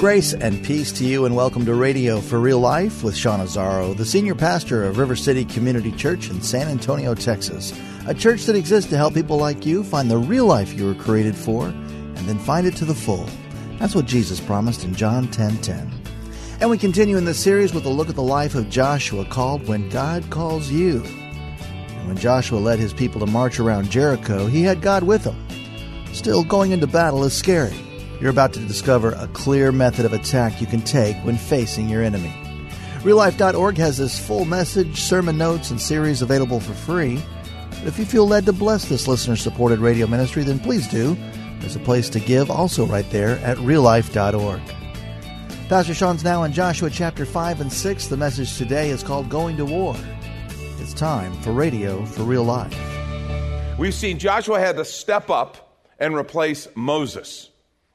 Grace and peace to you, and welcome to Radio for Real Life with Sean Azzaro, the senior pastor of River City Community Church in San Antonio, Texas. A church that exists to help people like you find the real life you were created for and then find it to the full. That's what Jesus promised in John 10 10. And we continue in this series with a look at the life of Joshua called When God Calls You. And when Joshua led his people to march around Jericho, he had God with him. Still, going into battle is scary. You're about to discover a clear method of attack you can take when facing your enemy. RealLife.org has this full message, sermon notes, and series available for free. But if you feel led to bless this listener supported radio ministry, then please do. There's a place to give also right there at reallife.org. Pastor Sean's now in Joshua chapter 5 and 6. The message today is called Going to War. It's time for Radio for Real Life. We've seen Joshua had to step up and replace Moses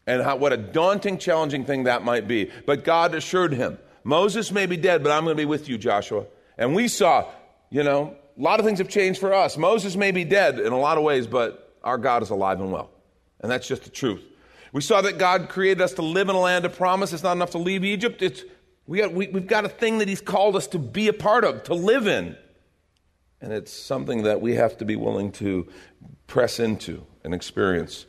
and how, what a daunting, challenging thing that might be. But God assured him, Moses may be dead, but I'm going to be with you, Joshua. And we saw, you know, a lot of things have changed for us. Moses may be dead in a lot of ways, but our God is alive and well. And that's just the truth. We saw that God created us to live in a land of promise. It's not enough to leave Egypt. It's, we got, we, we've got a thing that He's called us to be a part of, to live in. And it's something that we have to be willing to press into and experience.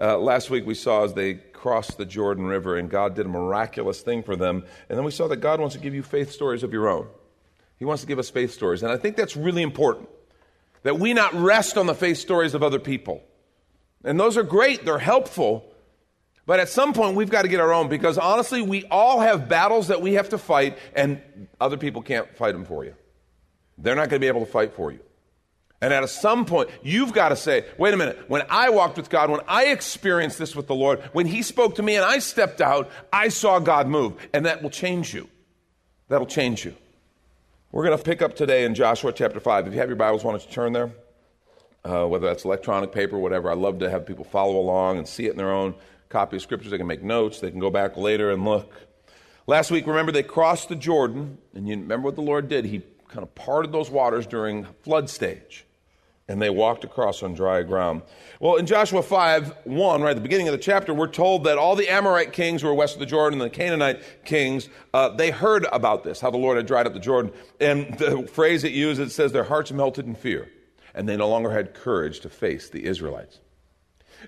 Uh, last week we saw as they crossed the Jordan River and God did a miraculous thing for them. And then we saw that God wants to give you faith stories of your own. He wants to give us faith stories. And I think that's really important that we not rest on the faith stories of other people. And those are great, they're helpful. But at some point, we've got to get our own because honestly, we all have battles that we have to fight, and other people can't fight them for you. They're not going to be able to fight for you. And at some point, you've got to say, wait a minute, when I walked with God, when I experienced this with the Lord, when He spoke to me and I stepped out, I saw God move. And that will change you. That'll change you. We're going to pick up today in Joshua chapter 5. If you have your Bibles, why don't you turn there? Uh, whether that's electronic paper, whatever. I love to have people follow along and see it in their own copy of scriptures. They can make notes, they can go back later and look. Last week, remember, they crossed the Jordan, and you remember what the Lord did? He kind of parted those waters during flood stage and they walked across on dry ground. Well, in Joshua 5 1, right at the beginning of the chapter, we're told that all the Amorite kings who were west of the Jordan and the Canaanite kings, uh, they heard about this, how the Lord had dried up the Jordan. And the phrase it uses, it says their hearts melted in fear, and they no longer had courage to face the Israelites.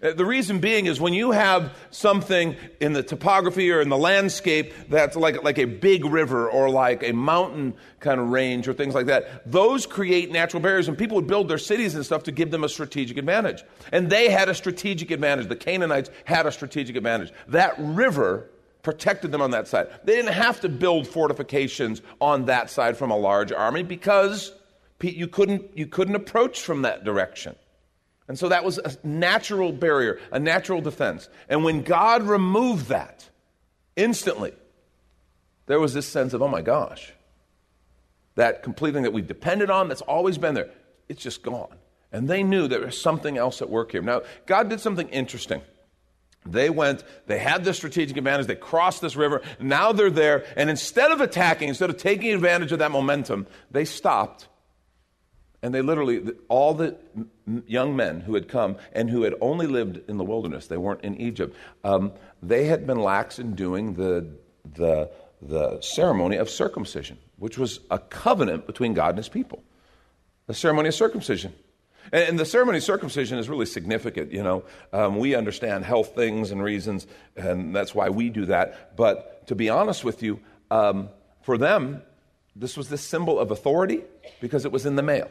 Uh, the reason being is when you have something in the topography or in the landscape that's like, like a big river or like a mountain kind of range or things like that, those create natural barriers and people would build their cities and stuff to give them a strategic advantage. And they had a strategic advantage. The Canaanites had a strategic advantage. That river protected them on that side. They didn't have to build fortifications on that side from a large army because you couldn't, you couldn't approach from that direction. And so that was a natural barrier, a natural defense. And when God removed that, instantly, there was this sense of, oh my gosh, that complete thing that we depended on, that's always been there, it's just gone. And they knew there was something else at work here. Now, God did something interesting. They went, they had the strategic advantage, they crossed this river, now they're there, and instead of attacking, instead of taking advantage of that momentum, they stopped and they literally, all the young men who had come and who had only lived in the wilderness, they weren't in Egypt, um, they had been lax in doing the, the, the ceremony of circumcision, which was a covenant between God and his people. The ceremony of circumcision. And, the ceremony of circumcision is really significant. You know, um, we understand health things and reasons, and that's why we do that. But to be honest with you, um, for them, this was the symbol of authority because it was in the male.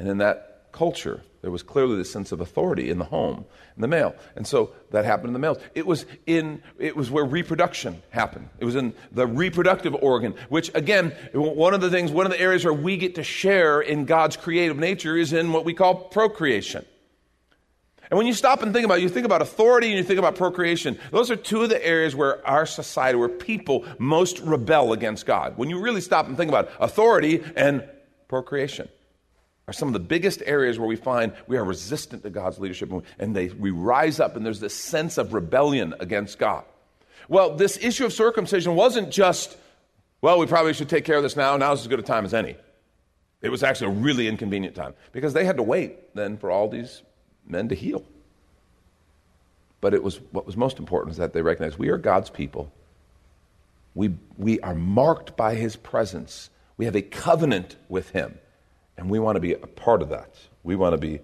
And in that culture, there was clearly this sense of authority in the home, in the male. And so that happened in the males. It was in it was where reproduction happened. It was in the reproductive organ, which again, one of the things, one of the areas where we get to share in God's creative nature is in what we call procreation. And when you stop and think about it, you think about authority and you think about procreation. Those are two of the areas where our society, where people most rebel against God. When you really stop and think about it, authority and procreation are some of the biggest areas where we find we are resistant to God's leadership and they, we rise up and there's this sense of rebellion against God. Well, this issue of circumcision wasn't just, well, we probably should take care of this now. Now's as good a time as any. It was actually a really inconvenient time because they had to wait then for all these men to heal. But it was what was most important is that they recognized we are God's people. We, we are marked by his presence. We have a covenant with him. And we want to be a part of that. We want to be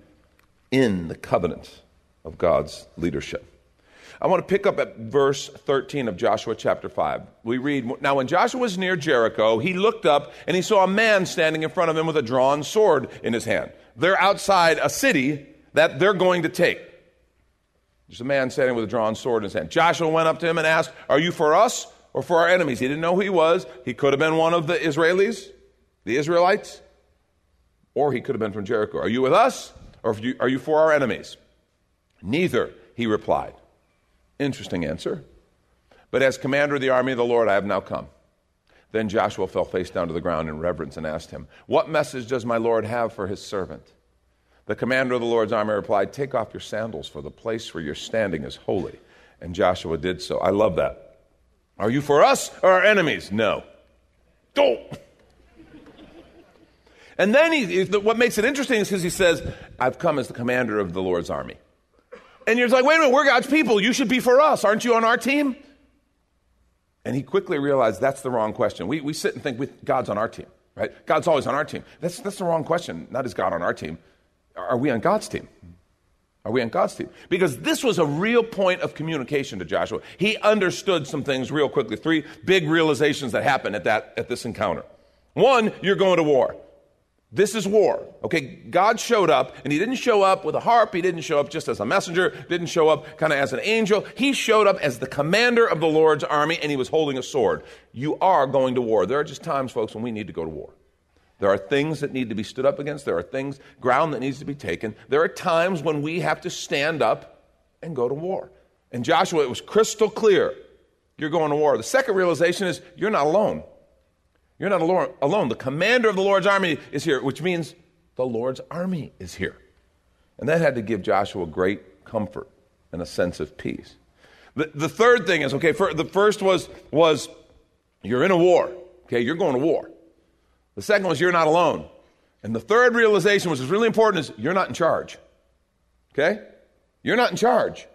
in the covenant of God's leadership. I want to pick up at verse 13 of Joshua chapter 5. We read Now, when Joshua was near Jericho, he looked up and he saw a man standing in front of him with a drawn sword in his hand. They're outside a city that they're going to take. There's a man standing with a drawn sword in his hand. Joshua went up to him and asked, Are you for us or for our enemies? He didn't know who he was. He could have been one of the Israelis, the Israelites, or he could have been from Jericho. Are you with us or are you for our enemies? Neither, he replied. Interesting answer. But as commander of the army of the Lord, I have now come. Then Joshua fell face down to the ground in reverence and asked him, What message does my Lord have for his servant? The commander of the Lord's army replied, Take off your sandals, for the place where you're standing is holy. And Joshua did so. I love that. Are you for us or our enemies? No. Don't. And then he, what makes it interesting is because he says, I've come as the commander of the Lord's army. And you're like, wait a minute, we're God's people. You should be for us. Aren't you on our team? And he quickly realized that's the wrong question. We, we sit and think God's on our team, right? God's always on our team. That's, that's the wrong question. Not is God on our team. Are we on God's team? Are we on God's team? Because this was a real point of communication to Joshua. He understood some things real quickly. Three big realizations that happened at, that, at this encounter. One, you're going to war. This is war. Okay, God showed up, and He didn't show up with a harp. He didn't show up just as a messenger, didn't show up kind of as an angel. He showed up as the commander of the Lord's army, and He was holding a sword. You are going to war. There are just times, folks, when we need to go to war. There are things that need to be stood up against. There are things, ground that needs to be taken. There are times when we have to stand up and go to war. And Joshua, it was crystal clear you're going to war. The second realization is you're not alone. You're not alone. The commander of the Lord's army is here, which means the Lord's army is here. And that had to give Joshua great comfort and a sense of peace. The, the third thing is okay, for, the first was, was you're in a war. Okay, you're going to war. The second was you're not alone. And the third realization, which is really important, is you're not in charge. Okay? You're not in charge.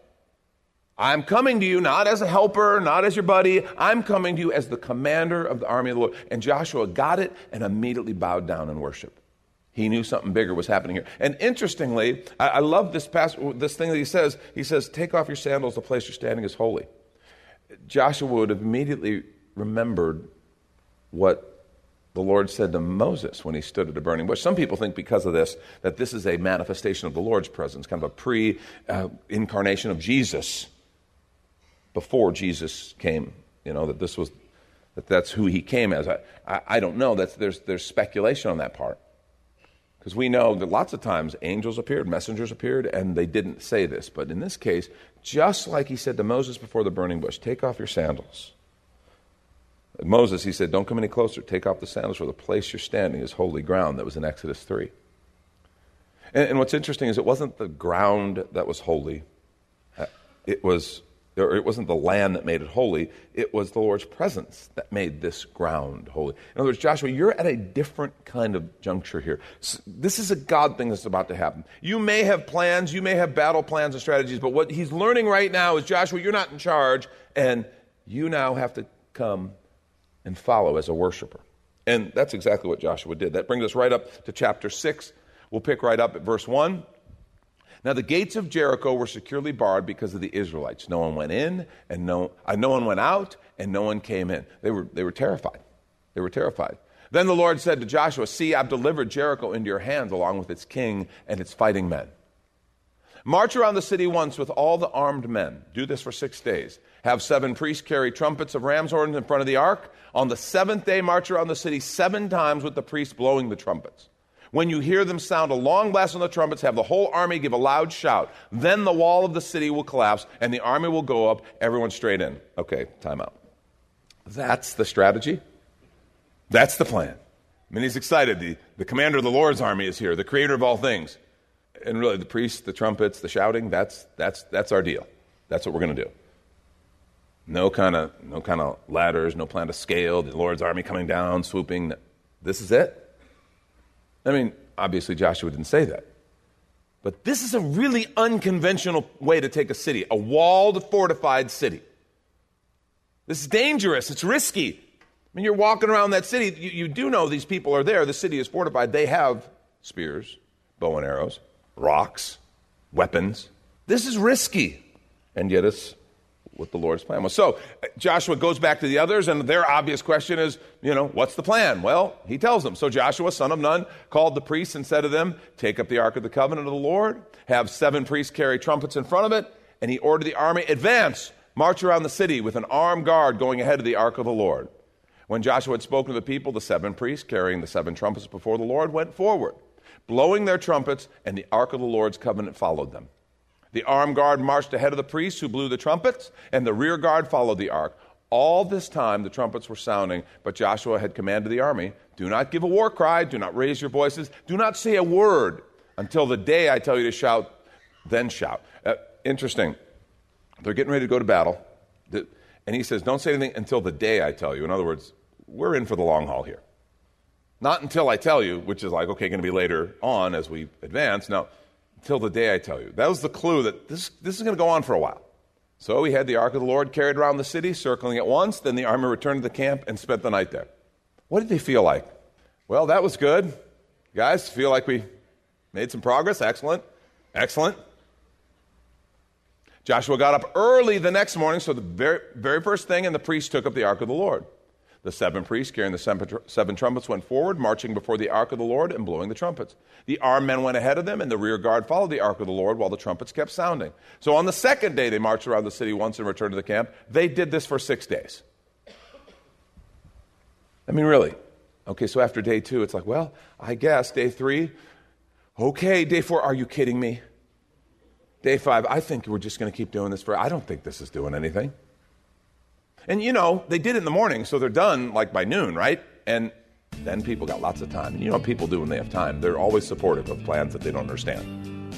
I'm coming to you not as a helper, not as your buddy. I'm coming to you as the commander of the army of the Lord. And Joshua got it and immediately bowed down in worship. He knew something bigger was happening here. And interestingly, I, I love this, past, this thing that he says. He says, Take off your sandals, the place you're standing is holy. Joshua would have immediately remembered what the Lord said to Moses when he stood at a burning bush. Some people think because of this that this is a manifestation of the Lord's presence, kind of a pre uh, incarnation of Jesus before Jesus came. You know, that this was, that that's who he came as. I, I, I don't know. That's, there's, there's speculation on that part. Because we know that lots of times angels appeared, messengers appeared, and they didn't say this. But in this case, just like he said to Moses before the burning bush, take off your sandals Moses, he said, Don't come any closer. Take off the sandals, for the place you're standing is holy ground. That was in Exodus 3. And, and what's interesting is it wasn't the ground that was holy, it was. Or it wasn't the land that made it holy, it was the Lord's presence that made this ground holy. In other words, Joshua, you're at a different kind of juncture here. This is a God thing that's about to happen. You may have plans, you may have battle plans and strategies, but what he's learning right now is Joshua, you're not in charge, and you now have to come and follow as a worshiper. And that's exactly what Joshua did. That brings us right up to chapter 6. We'll pick right up at verse 1. Now, the gates of Jericho were securely barred because of the Israelites. No one went in, and no, uh, no one went out, and no one came in. They were, they were terrified. They were terrified. Then the Lord said to Joshua, See, I've delivered Jericho into your hands along with its king and its fighting men. March around the city once with all the armed men. Do this for six days. Have seven priests carry trumpets of ram's horns in front of the ark. On the seventh day, march around the city seven times with the priests blowing the trumpets. When you hear them sound a long blast on the trumpets, have the whole army give a loud shout. Then the wall of the city will collapse and the army will go up, everyone straight in. Okay, time out. That's the strategy. That's the plan. I mean, he's excited. The, the commander of the Lord's army is here, the creator of all things. And really, the priests, the trumpets, the shouting, that's, that's, that's our deal. That's what we're going to do. No kind of no kind of ladders, no plan to scale, the Lord's army coming down, swooping. This is it. I mean, obviously Joshua didn't say that. But this is a really unconventional way to take a city, a walled, fortified city. This is dangerous. It's risky. I mean, you're walking around that city, you, you do know these people are there. The city is fortified. They have spears, bow and arrows, rocks, weapons. This is risky. And yet it's what the Lord's plan was. So uh, Joshua goes back to the others, and their obvious question is, you know, what's the plan? Well, he tells them. So Joshua, son of Nun, called the priests and said to them, Take up the ark of the covenant of the Lord, have seven priests carry trumpets in front of it, and he ordered the army, advance, march around the city with an armed guard going ahead of the ark of the Lord. When Joshua had spoken to the people, the seven priests carrying the seven trumpets before the Lord went forward, blowing their trumpets, and the ark of the Lord's covenant followed them. The armed guard marched ahead of the priests who blew the trumpets, and the rear guard followed the ark. All this time the trumpets were sounding, but Joshua had commanded the army do not give a war cry, do not raise your voices, do not say a word until the day I tell you to shout, then shout. Uh, interesting. They're getting ready to go to battle. And he says, Don't say anything until the day I tell you. In other words, we're in for the long haul here. Not until I tell you, which is like, okay, going to be later on as we advance. Now, until the day I tell you. That was the clue that this, this is going to go on for a while. So he had the ark of the Lord carried around the city, circling it once. Then the army returned to the camp and spent the night there. What did they feel like? Well, that was good. Guys, feel like we made some progress? Excellent. Excellent. Joshua got up early the next morning, so the very, very first thing, and the priests took up the ark of the Lord. The seven priests carrying the seven trumpets went forward, marching before the ark of the Lord and blowing the trumpets. The armed men went ahead of them, and the rear guard followed the ark of the Lord while the trumpets kept sounding. So on the second day, they marched around the city once and returned to the camp. They did this for six days. I mean, really. Okay, so after day two, it's like, well, I guess. Day three, okay. Day four, are you kidding me? Day five, I think we're just going to keep doing this for, I don't think this is doing anything. And you know, they did it in the morning, so they're done like by noon, right? And then people got lots of time. And you know what people do when they have time? They're always supportive of plans that they don't understand.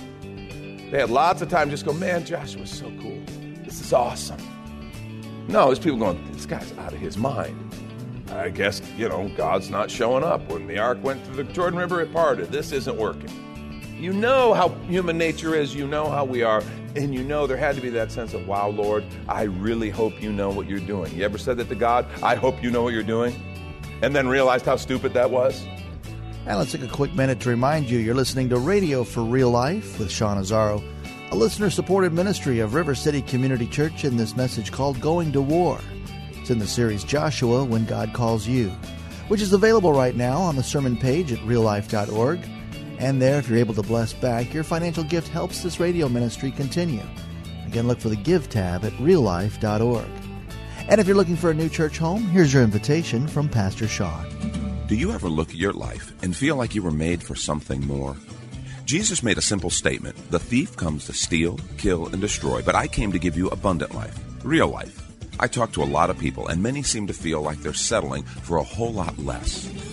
They had lots of time just go, man, Joshua's so cool. This is awesome. No, there's people going, this guy's out of his mind. I guess, you know, God's not showing up. When the ark went through the Jordan River, it parted. This isn't working. You know how human nature is. You know how we are. And you know there had to be that sense of, wow, Lord, I really hope you know what you're doing. You ever said that to God? I hope you know what you're doing? And then realized how stupid that was? And let's take a quick minute to remind you you're listening to Radio for Real Life with Sean Azzaro, a listener supported ministry of River City Community Church in this message called Going to War. It's in the series Joshua When God Calls You, which is available right now on the sermon page at reallife.org. And there, if you're able to bless back, your financial gift helps this radio ministry continue. Again, look for the Give tab at reallife.org. And if you're looking for a new church home, here's your invitation from Pastor Sean. Do you ever look at your life and feel like you were made for something more? Jesus made a simple statement The thief comes to steal, kill, and destroy, but I came to give you abundant life, real life. I talk to a lot of people, and many seem to feel like they're settling for a whole lot less.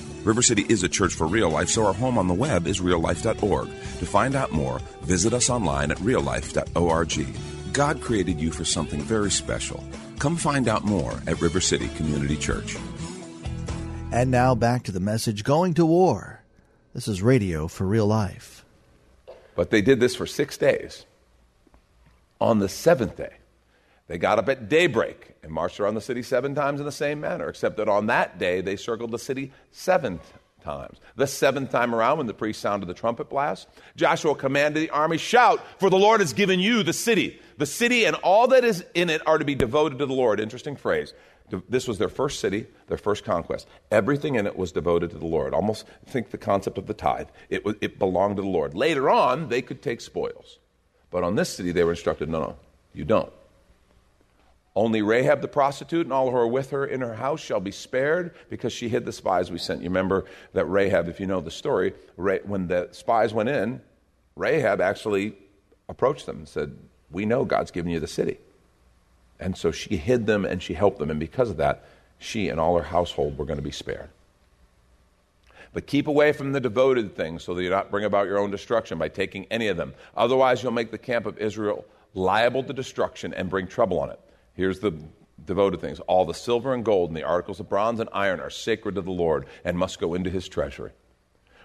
River City is a church for real life, so our home on the web is reallife.org. To find out more, visit us online at reallife.org. God created you for something very special. Come find out more at River City Community Church. And now back to the message Going to War. This is Radio for Real Life. But they did this for six days. On the seventh day, they got up at daybreak and marched around the city seven times in the same manner, except that on that day they circled the city seven times. The seventh time around, when the priest sounded the trumpet blast, Joshua commanded the army, Shout, for the Lord has given you the city. The city and all that is in it are to be devoted to the Lord. Interesting phrase. This was their first city, their first conquest. Everything in it was devoted to the Lord. Almost think the concept of the tithe. It, it belonged to the Lord. Later on, they could take spoils. But on this city, they were instructed no, no, you don't. Only Rahab the prostitute and all who are with her in her house shall be spared because she hid the spies we sent. You remember that Rahab, if you know the story, when the spies went in, Rahab actually approached them and said, We know God's given you the city. And so she hid them and she helped them. And because of that, she and all her household were going to be spared. But keep away from the devoted things so that you do not bring about your own destruction by taking any of them. Otherwise, you'll make the camp of Israel liable to destruction and bring trouble on it. Here's the devoted things all the silver and gold and the articles of bronze and iron are sacred to the Lord and must go into his treasury.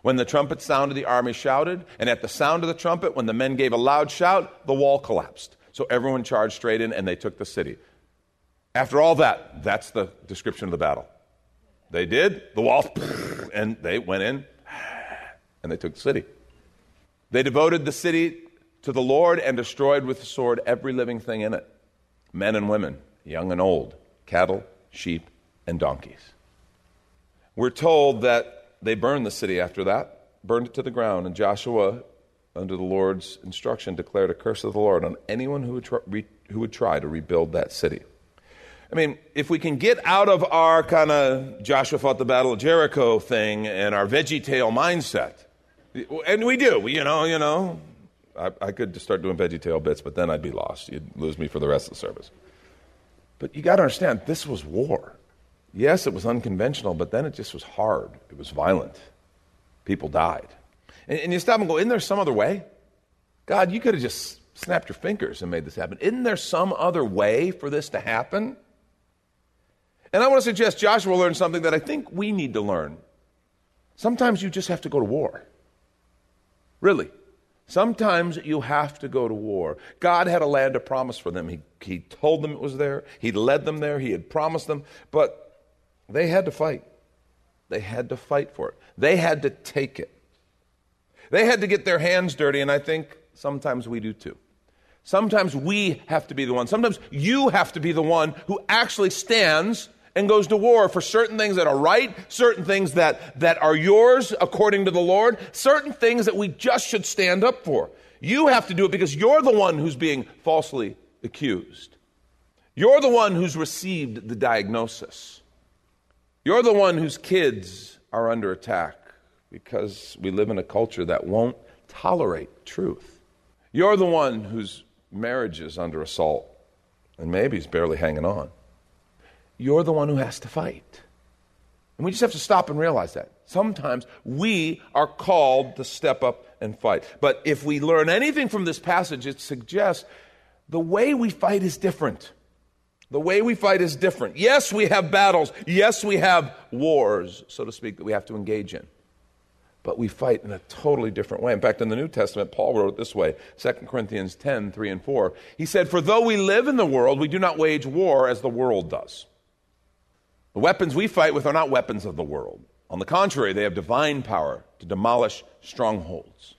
When the trumpet sounded, the army shouted, and at the sound of the trumpet, when the men gave a loud shout, the wall collapsed. So everyone charged straight in and they took the city. After all that, that's the description of the battle. They did, the walls, and they went in and they took the city. They devoted the city to the Lord and destroyed with the sword every living thing in it men and women, young and old, cattle, sheep, and donkeys. We're told that they burned the city after that, burned it to the ground, and Joshua under the Lord's instruction, declared a curse of the Lord on anyone who would, try, who would try to rebuild that city. I mean, if we can get out of our kind of Joshua fought the battle of Jericho thing and our veggie tale mindset, and we do, you know, you know, I, I could just start doing veggie tale bits, but then I'd be lost. You'd lose me for the rest of the service. But you got to understand, this was war. Yes, it was unconventional, but then it just was hard. It was violent. People died. And, and you stop and go, isn't there some other way? God, you could have just snapped your fingers and made this happen. Isn't there some other way for this to happen? And I want to suggest Joshua learned something that I think we need to learn. Sometimes you just have to go to war. Really. Sometimes you have to go to war. God had a land of promise for them. He, he told them it was there, He led them there, He had promised them, but they had to fight. They had to fight for it, they had to take it. They had to get their hands dirty, and I think sometimes we do too. Sometimes we have to be the one. Sometimes you have to be the one who actually stands and goes to war for certain things that are right, certain things that, that are yours according to the Lord, certain things that we just should stand up for. You have to do it because you're the one who's being falsely accused. You're the one who's received the diagnosis. You're the one whose kids are under attack because we live in a culture that won't tolerate truth. You're the one whose marriage is under assault and maybe is barely hanging on. You're the one who has to fight. And we just have to stop and realize that. Sometimes we are called to step up and fight. But if we learn anything from this passage, it suggests the way we fight is different. The way we fight is different. Yes, we have battles. Yes, we have wars, so to speak, that we have to engage in but we fight in a totally different way. In fact, in the New Testament, Paul wrote it this way 2 Corinthians 10 3 and 4. He said, For though we live in the world, we do not wage war as the world does. The weapons we fight with are not weapons of the world. On the contrary, they have divine power to demolish strongholds.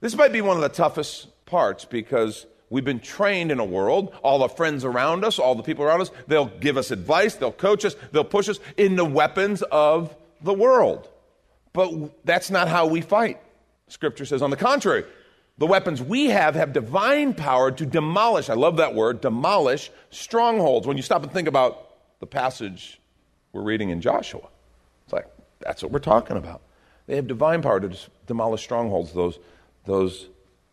This might be one of the toughest parts because we've been trained in a world, all the friends around us, all the people around us, they'll give us advice, they'll coach us, they'll push us in the weapons of the world. But that's not how we fight. Scripture says, on the contrary, the weapons we have have divine power to demolish, I love that word, demolish strongholds. When you stop and think about the passage we're reading in Joshua, it's like, that's what we're talking about. They have divine power to demolish strongholds, those, those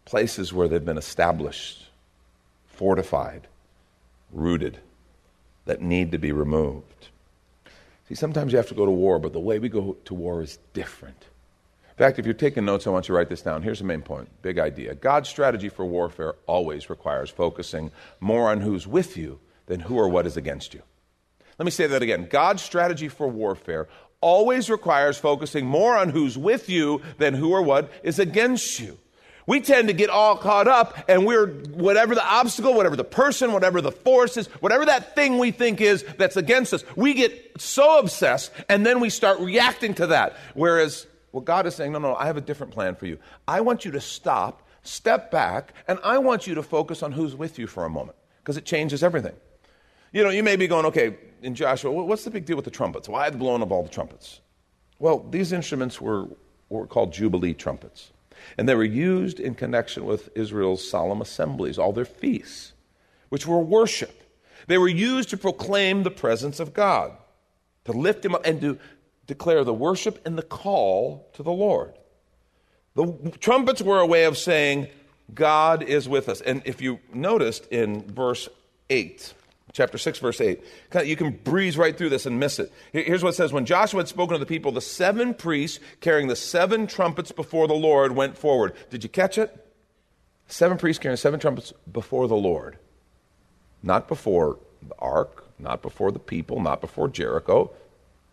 places where they've been established, fortified, rooted, that need to be removed. See, sometimes you have to go to war, but the way we go to war is different. In fact, if you're taking notes, I want you to write this down. Here's the main point big idea. God's strategy for warfare always requires focusing more on who's with you than who or what is against you. Let me say that again. God's strategy for warfare always requires focusing more on who's with you than who or what is against you. We tend to get all caught up and we're, whatever the obstacle, whatever the person, whatever the force is, whatever that thing we think is that's against us, we get so obsessed and then we start reacting to that. Whereas, well, God is saying, no, no, I have a different plan for you. I want you to stop, step back, and I want you to focus on who's with you for a moment because it changes everything. You know, you may be going, okay, in Joshua, what's the big deal with the trumpets? Why the blowing of all the trumpets? Well, these instruments were, were called Jubilee trumpets. And they were used in connection with Israel's solemn assemblies, all their feasts, which were worship. They were used to proclaim the presence of God, to lift Him up, and to declare the worship and the call to the Lord. The trumpets were a way of saying, God is with us. And if you noticed in verse 8, chapter 6, verse 8. You can breeze right through this and miss it. Here's what it says When Joshua had spoken to the people, the seven priests carrying the seven trumpets before the Lord went forward. Did you catch it? Seven priests carrying seven trumpets before the Lord. Not before the ark, not before the people, not before Jericho.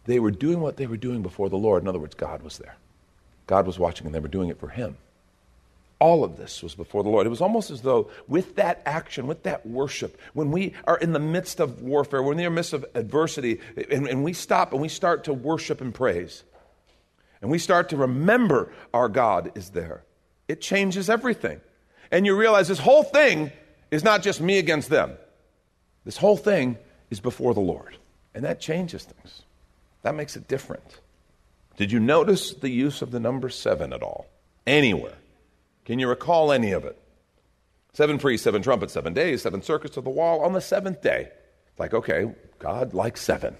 They were doing what they were doing before the Lord. In other words, God was there. God was watching, and they were doing it for Him all of this was before the Lord. It was almost as though, with that action, with that worship, when we are in the midst of warfare, when we're in the midst of adversity, and, and we stop and we start to worship and praise, and we start to remember our God is there, it changes everything. And you realize this whole thing is not just me against them, this whole thing is before the Lord. And that changes things, that makes it different. Did you notice the use of the number seven at all? Anywhere. Can you recall any of it? Seven priests, seven trumpets, seven days, seven circuits of the wall on the seventh day. It's Like, okay, God likes seven.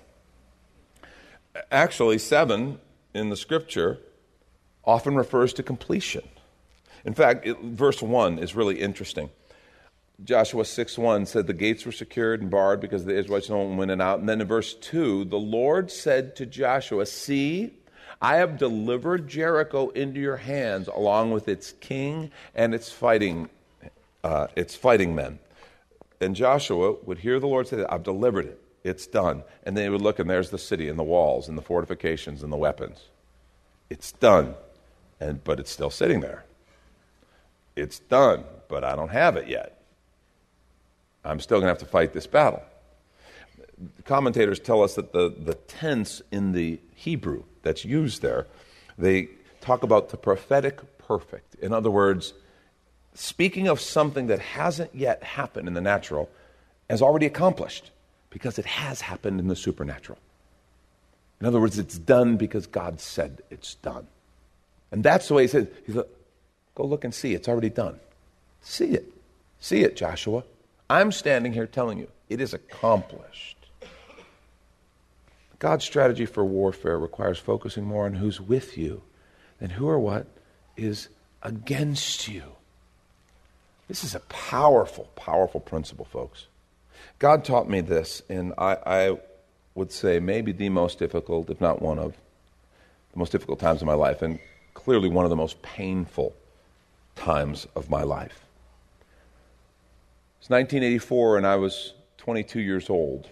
Actually, seven in the scripture often refers to completion. In fact, it, verse 1 is really interesting. Joshua 6 1 said the gates were secured and barred because the Israelites don't win and out. And then in verse 2, the Lord said to Joshua, See, I have delivered Jericho into your hands, along with its king and its fighting, uh, its fighting men. And Joshua would hear the Lord say, I've delivered it. It's done. And then he would look, and there's the city and the walls and the fortifications and the weapons. It's done. And, but it's still sitting there. It's done, but I don't have it yet. I'm still going to have to fight this battle. Commentators tell us that the, the tense in the Hebrew that's used there, they talk about the prophetic perfect. In other words, speaking of something that hasn't yet happened in the natural as already accomplished because it has happened in the supernatural. In other words, it's done because God said it's done. And that's the way he says, he said, go look and see, it's already done. See it. See it, Joshua. I'm standing here telling you, it is accomplished. God's strategy for warfare requires focusing more on who's with you than who or what is against you. This is a powerful, powerful principle, folks. God taught me this, and I, I would say maybe the most difficult, if not one of the most difficult times of my life, and clearly one of the most painful times of my life. It's 1984, and I was 22 years old.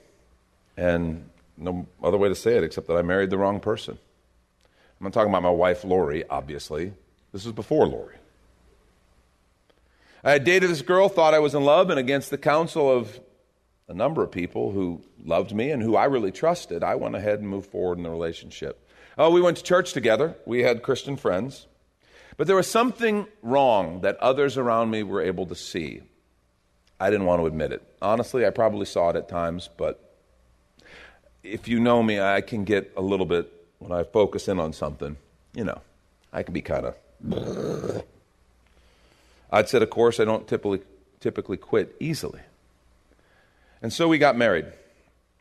And no other way to say it except that I married the wrong person. I'm not talking about my wife, Lori, obviously. This was before Lori. I had dated this girl, thought I was in love, and against the counsel of a number of people who loved me and who I really trusted, I went ahead and moved forward in the relationship. Oh, we went to church together. We had Christian friends. But there was something wrong that others around me were able to see. I didn't want to admit it. Honestly, I probably saw it at times, but if you know me, I can get a little bit, when I focus in on something, you know, I can be kind of. I'd said, of course, I don't typically, typically quit easily. And so we got married.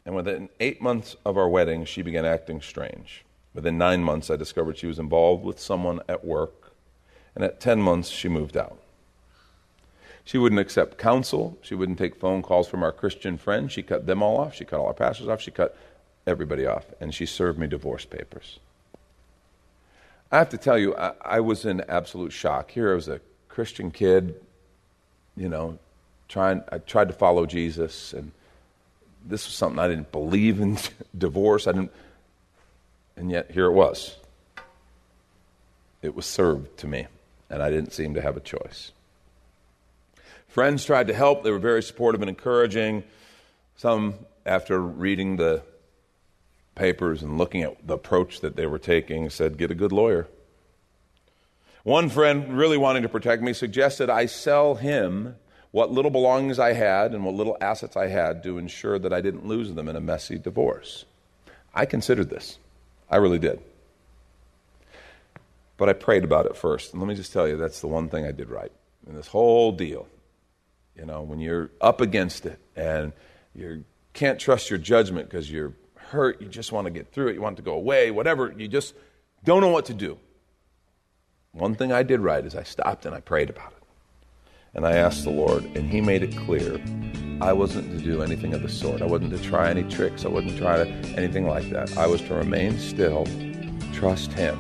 And within eight months of our wedding, she began acting strange. Within nine months, I discovered she was involved with someone at work. And at 10 months, she moved out. She wouldn't accept counsel. She wouldn't take phone calls from our Christian friends. She cut them all off. She cut all our pastors off. She cut everybody off, and she served me divorce papers. I have to tell you, I, I was in absolute shock. Here I was a Christian kid, you know, trying, I tried to follow Jesus, and this was something I didn't believe in divorce. I didn't, And yet, here it was. It was served to me, and I didn't seem to have a choice. Friends tried to help. They were very supportive and encouraging. Some, after reading the papers and looking at the approach that they were taking, said, Get a good lawyer. One friend, really wanting to protect me, suggested I sell him what little belongings I had and what little assets I had to ensure that I didn't lose them in a messy divorce. I considered this. I really did. But I prayed about it first. And let me just tell you, that's the one thing I did right in this whole deal. You know, when you're up against it and you can't trust your judgment because you're hurt, you just want to get through it, you want it to go away, whatever, you just don't know what to do. One thing I did right is I stopped and I prayed about it. And I asked the Lord, and He made it clear I wasn't to do anything of the sort. I wasn't to try any tricks. I wasn't to try anything like that. I was to remain still, trust Him,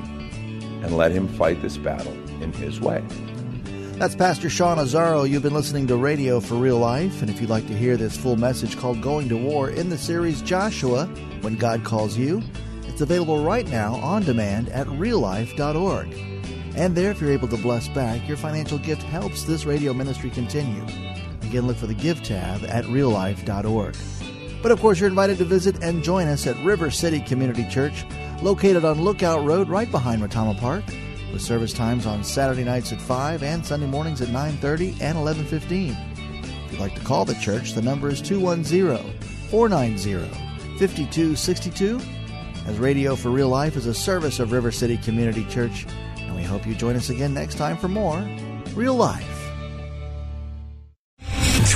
and let Him fight this battle in His way. That's Pastor Sean Azzaro. You've been listening to Radio for Real Life. And if you'd like to hear this full message called Going to War in the series Joshua, When God Calls You, it's available right now on demand at reallife.org. And there, if you're able to bless back, your financial gift helps this radio ministry continue. Again, look for the Give tab at reallife.org. But of course, you're invited to visit and join us at River City Community Church, located on Lookout Road right behind Retama Park with service times on Saturday nights at 5 and Sunday mornings at 9:30 and 11:15. If you'd like to call the church, the number is 210-490-5262. As Radio for Real Life is a service of River City Community Church, and we hope you join us again next time for more Real Life.